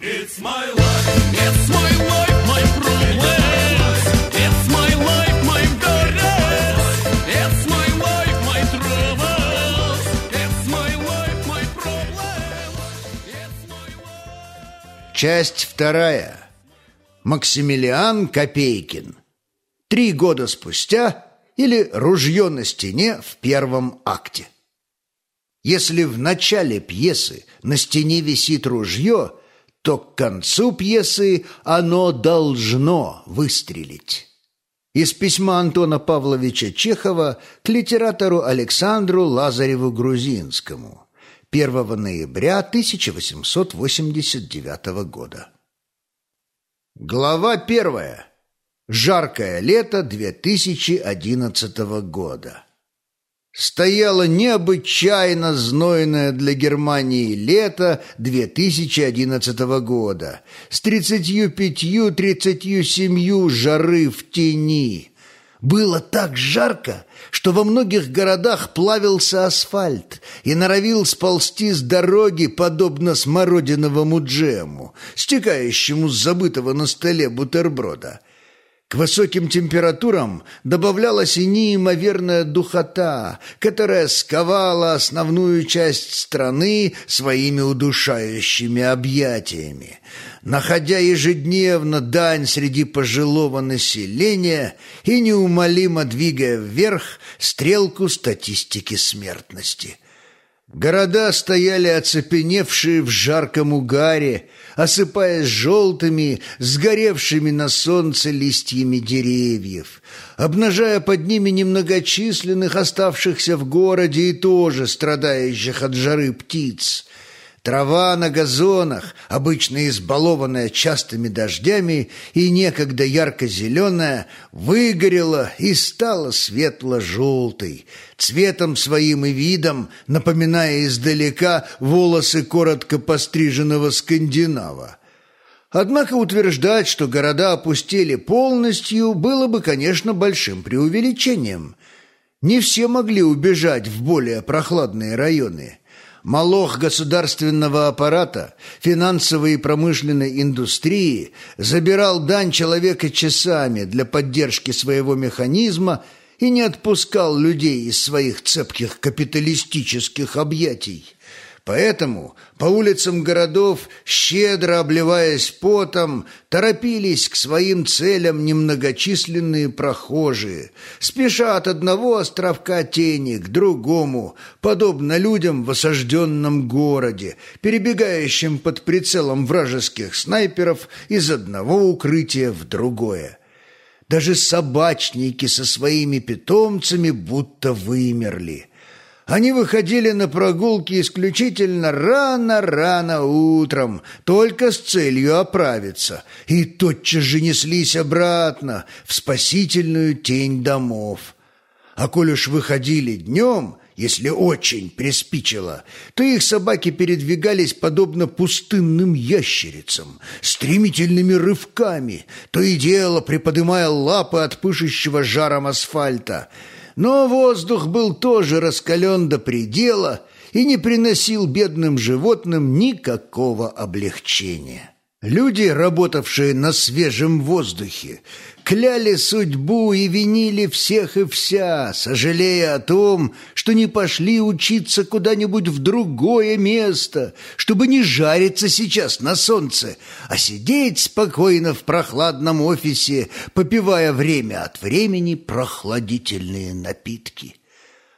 It's my life, it's my life, my problems. It's my life, my burdens. It's my life, my troubles. It's my life, my problems. Часть вторая. Максимилиан Копейкин. Три года спустя или «Ружье на стене» в первом акте. Если в начале пьесы на стене висит ружье, то к концу пьесы оно должно выстрелить. Из письма Антона Павловича Чехова к литератору Александру Лазареву Грузинскому 1 ноября 1889 года. Глава первая. Жаркое лето 2011 года. Стояло необычайно знойное для Германии лето 2011 года с 35-37 жары в тени. Было так жарко, что во многих городах плавился асфальт и норовил сползти с дороги, подобно смородиновому джему, стекающему с забытого на столе бутерброда. К высоким температурам добавлялась и неимоверная духота, которая сковала основную часть страны своими удушающими объятиями, находя ежедневно дань среди пожилого населения и неумолимо двигая вверх стрелку статистики смертности – Города стояли оцепеневшие в жарком угаре, осыпаясь желтыми, сгоревшими на солнце листьями деревьев, обнажая под ними немногочисленных оставшихся в городе и тоже страдающих от жары птиц. Трава на газонах, обычно избалованная частыми дождями и некогда ярко-зеленая, выгорела и стала светло-желтой, цветом своим и видом напоминая издалека волосы коротко постриженного скандинава. Однако утверждать, что города опустели полностью, было бы, конечно, большим преувеличением. Не все могли убежать в более прохладные районы – Молох государственного аппарата, финансовой и промышленной индустрии забирал дань человека часами для поддержки своего механизма и не отпускал людей из своих цепких капиталистических объятий. Поэтому по улицам городов, щедро обливаясь потом, торопились к своим целям немногочисленные прохожие, спеша от одного островка тени к другому, подобно людям в осажденном городе, перебегающим под прицелом вражеских снайперов из одного укрытия в другое. Даже собачники со своими питомцами будто вымерли. Они выходили на прогулки исключительно рано-рано утром, только с целью оправиться, и тотчас же неслись обратно в спасительную тень домов. А коль уж выходили днем, если очень приспичило, то их собаки передвигались подобно пустынным ящерицам, стремительными рывками, то и дело приподымая лапы от пышущего жаром асфальта – но воздух был тоже раскален до предела и не приносил бедным животным никакого облегчения. Люди, работавшие на свежем воздухе, кляли судьбу и винили всех и вся, сожалея о том, что не пошли учиться куда-нибудь в другое место, чтобы не жариться сейчас на солнце, а сидеть спокойно в прохладном офисе, попивая время от времени прохладительные напитки.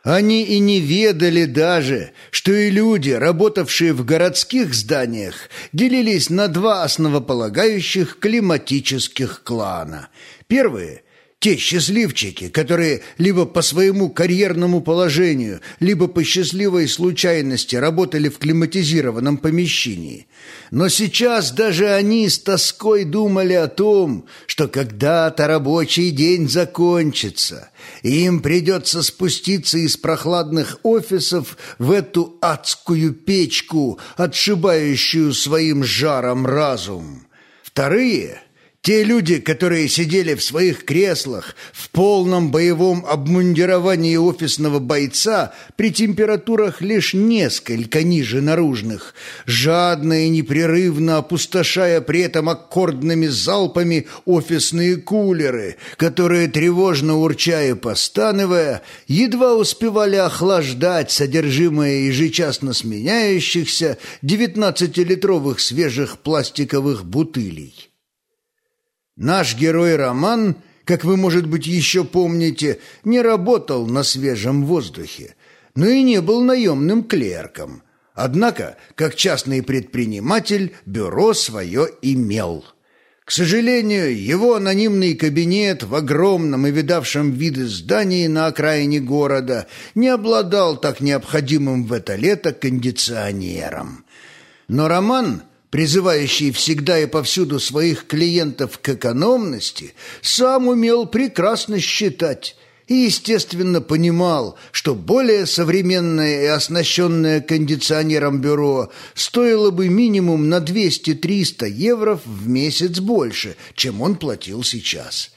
Они и не ведали даже, что и люди, работавшие в городских зданиях, делились на два основополагающих климатических клана – Первые – те счастливчики, которые либо по своему карьерному положению, либо по счастливой случайности работали в климатизированном помещении. Но сейчас даже они с тоской думали о том, что когда-то рабочий день закончится, и им придется спуститься из прохладных офисов в эту адскую печку, отшибающую своим жаром разум. Вторые – Те люди, которые сидели в своих креслах в полном боевом обмундировании офисного бойца при температурах лишь несколько ниже наружных, жадно и непрерывно опустошая при этом аккордными залпами офисные кулеры, которые, тревожно урча и постановая, едва успевали охлаждать содержимое ежечасно сменяющихся 19-литровых свежих пластиковых бутылей. Наш герой Роман, как вы, может быть, еще помните, не работал на свежем воздухе, но и не был наемным клерком. Однако, как частный предприниматель, бюро свое имел. К сожалению, его анонимный кабинет в огромном и видавшем виды здании на окраине города не обладал так необходимым в это лето кондиционером. Но Роман призывающий всегда и повсюду своих клиентов к экономности, сам умел прекрасно считать и, естественно, понимал, что более современное и оснащенное кондиционером бюро стоило бы минимум на 200-300 евро в месяц больше, чем он платил сейчас.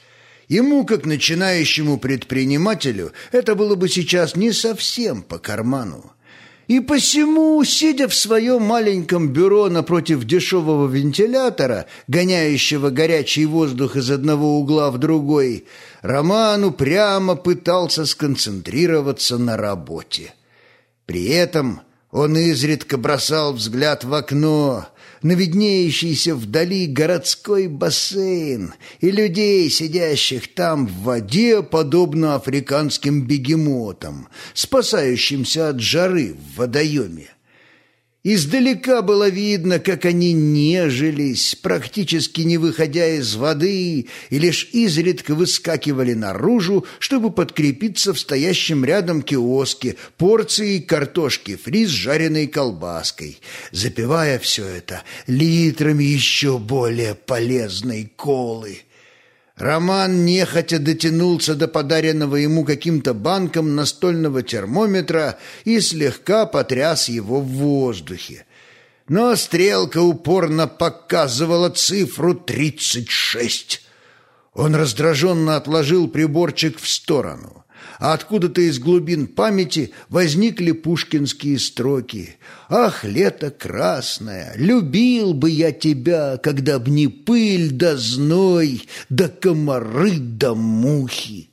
Ему, как начинающему предпринимателю, это было бы сейчас не совсем по карману. И посему, сидя в своем маленьком бюро напротив дешевого вентилятора, гоняющего горячий воздух из одного угла в другой, Роман упрямо пытался сконцентрироваться на работе. При этом он изредка бросал взгляд в окно, на виднеющийся вдали городской бассейн и людей, сидящих там в воде, подобно африканским бегемотам, спасающимся от жары в водоеме. Издалека было видно, как они нежились, практически не выходя из воды, и лишь изредка выскакивали наружу, чтобы подкрепиться в стоящем рядом киоске порцией картошки фри с жареной колбаской, запивая все это литрами еще более полезной колы. Роман нехотя дотянулся до подаренного ему каким-то банком настольного термометра и слегка потряс его в воздухе. Но стрелка упорно показывала цифру тридцать шесть. Он раздраженно отложил приборчик в сторону а откуда-то из глубин памяти возникли пушкинские строки. «Ах, лето красное, любил бы я тебя, когда б не пыль да зной, да комары да мухи».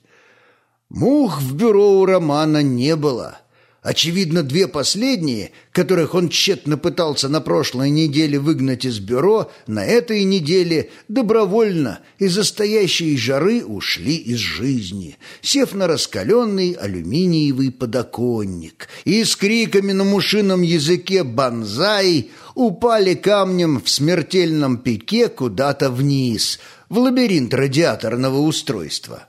Мух в бюро у Романа не было. Очевидно, две последние, которых он тщетно пытался на прошлой неделе выгнать из бюро, на этой неделе добровольно из-за стоящей жары ушли из жизни, сев на раскаленный алюминиевый подоконник, и с криками на мушином языке «банзай» упали камнем в смертельном пике куда-то вниз, в лабиринт радиаторного устройства.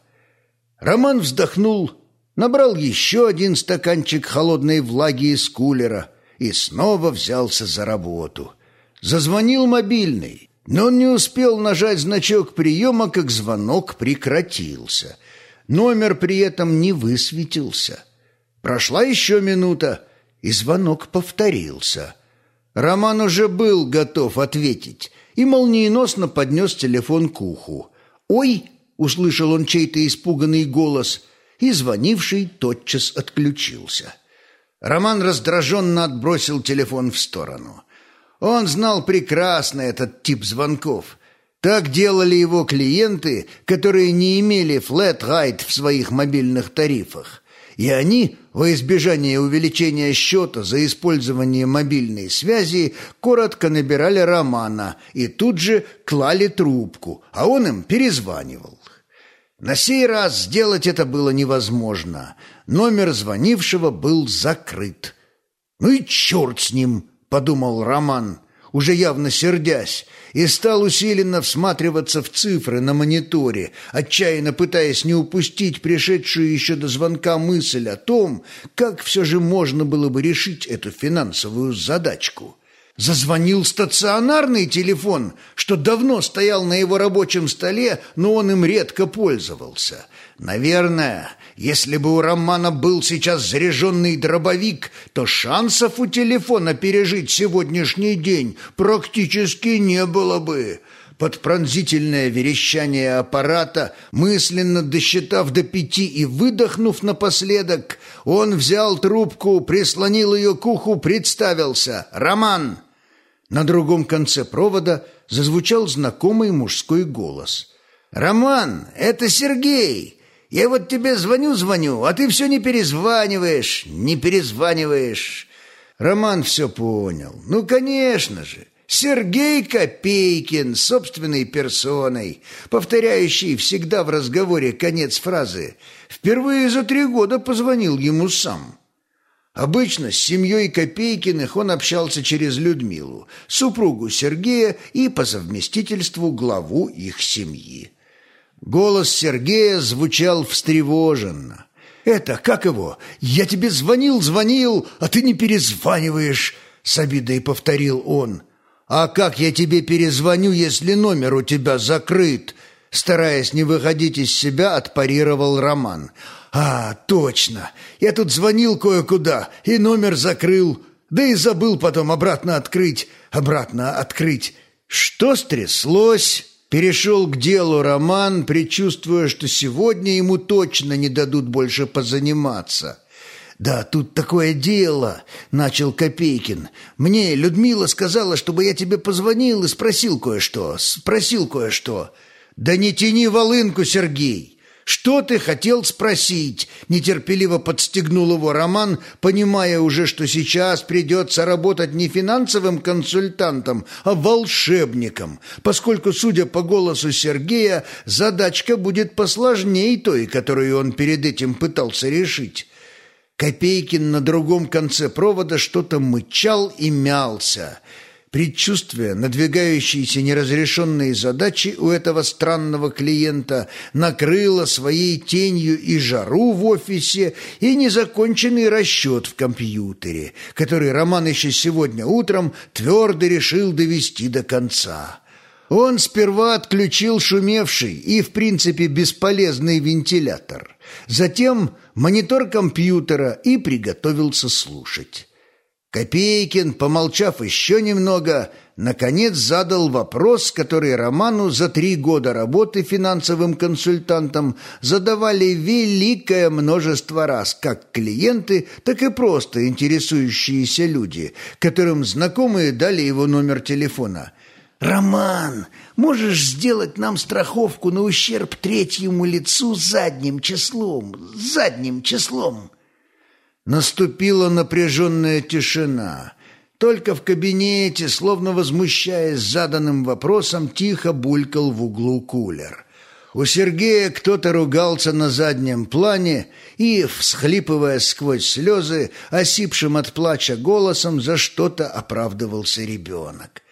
Роман вздохнул набрал еще один стаканчик холодной влаги из кулера и снова взялся за работу. Зазвонил мобильный, но он не успел нажать значок приема, как звонок прекратился. Номер при этом не высветился. Прошла еще минута, и звонок повторился. Роман уже был готов ответить и молниеносно поднес телефон к уху. «Ой!» — услышал он чей-то испуганный голос — и звонивший тотчас отключился. Роман раздраженно отбросил телефон в сторону. Он знал прекрасно этот тип звонков. Так делали его клиенты, которые не имели флет-райт в своих мобильных тарифах. И они, во избежание увеличения счета за использование мобильной связи, коротко набирали Романа и тут же клали трубку, а он им перезванивал. На сей раз сделать это было невозможно. Номер звонившего был закрыт. «Ну и черт с ним!» — подумал Роман, уже явно сердясь, и стал усиленно всматриваться в цифры на мониторе, отчаянно пытаясь не упустить пришедшую еще до звонка мысль о том, как все же можно было бы решить эту финансовую задачку. Зазвонил стационарный телефон, что давно стоял на его рабочем столе, но он им редко пользовался. Наверное, если бы у Романа был сейчас заряженный дробовик, то шансов у телефона пережить сегодняшний день практически не было бы. Под пронзительное верещание аппарата, мысленно досчитав до пяти и выдохнув напоследок, он взял трубку, прислонил ее к уху, представился «Роман!». На другом конце провода зазвучал знакомый мужской голос. «Роман, это Сергей! Я вот тебе звоню-звоню, а ты все не перезваниваешь, не перезваниваешь!» Роман все понял. «Ну, конечно же! Сергей Копейкин собственной персоной, повторяющий всегда в разговоре конец фразы, впервые за три года позвонил ему сам». Обычно с семьей Копейкиных он общался через Людмилу, супругу Сергея и по совместительству главу их семьи. Голос Сергея звучал встревоженно. «Это, как его? Я тебе звонил, звонил, а ты не перезваниваешь!» С обидой повторил он. «А как я тебе перезвоню, если номер у тебя закрыт?» Стараясь не выходить из себя, отпарировал Роман. «А, точно! Я тут звонил кое-куда и номер закрыл. Да и забыл потом обратно открыть, обратно открыть. Что стряслось?» Перешел к делу Роман, предчувствуя, что сегодня ему точно не дадут больше позаниматься. «Да, тут такое дело», — начал Копейкин. «Мне Людмила сказала, чтобы я тебе позвонил и спросил кое-что. Спросил кое-что». «Да не тяни волынку, Сергей! Что ты хотел спросить?» Нетерпеливо подстегнул его Роман, понимая уже, что сейчас придется работать не финансовым консультантом, а волшебником, поскольку, судя по голосу Сергея, задачка будет посложнее той, которую он перед этим пытался решить. Копейкин на другом конце провода что-то мычал и мялся – Предчувствие надвигающейся неразрешенные задачи у этого странного клиента накрыло своей тенью и жару в офисе, и незаконченный расчет в компьютере, который Роман еще сегодня утром твердо решил довести до конца. Он сперва отключил шумевший и, в принципе, бесполезный вентилятор, затем монитор компьютера и приготовился слушать. Копейкин, помолчав еще немного, наконец задал вопрос, который Роману за три года работы финансовым консультантом задавали великое множество раз как клиенты, так и просто интересующиеся люди, которым знакомые дали его номер телефона. «Роман, можешь сделать нам страховку на ущерб третьему лицу задним числом? Задним числом?» Наступила напряженная тишина. Только в кабинете, словно возмущаясь заданным вопросом, тихо булькал в углу кулер. У Сергея кто-то ругался на заднем плане и, всхлипывая сквозь слезы, осипшим от плача голосом, за что-то оправдывался ребенок.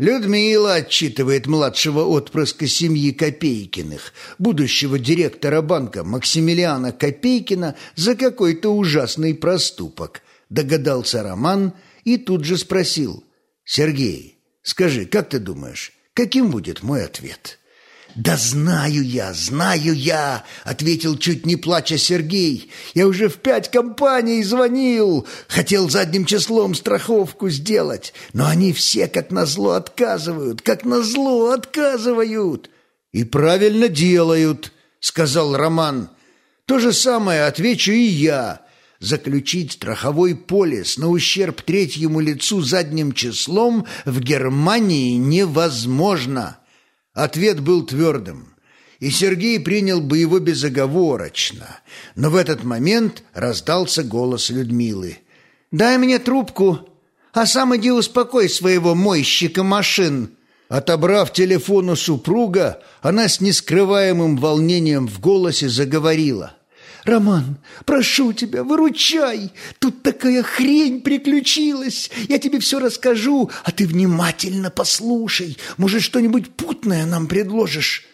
Людмила отчитывает младшего отпрыска семьи Копейкиных, будущего директора банка Максимилиана Копейкина, за какой-то ужасный проступок. Догадался Роман и тут же спросил. «Сергей, скажи, как ты думаешь, каким будет мой ответ?» «Да знаю я, знаю я!» — ответил чуть не плача Сергей. «Я уже в пять компаний звонил. Хотел задним числом страховку сделать, но они все как назло отказывают, как назло отказывают!» «И правильно делают», — сказал Роман. «То же самое отвечу и я. Заключить страховой полис на ущерб третьему лицу задним числом в Германии невозможно». Ответ был твердым, и Сергей принял бы его безоговорочно. Но в этот момент раздался голос Людмилы. «Дай мне трубку, а сам иди успокой своего мойщика машин». Отобрав телефон у супруга, она с нескрываемым волнением в голосе заговорила – «Роман, прошу тебя, выручай! Тут такая хрень приключилась! Я тебе все расскажу, а ты внимательно послушай. Может, что-нибудь путное нам предложишь?»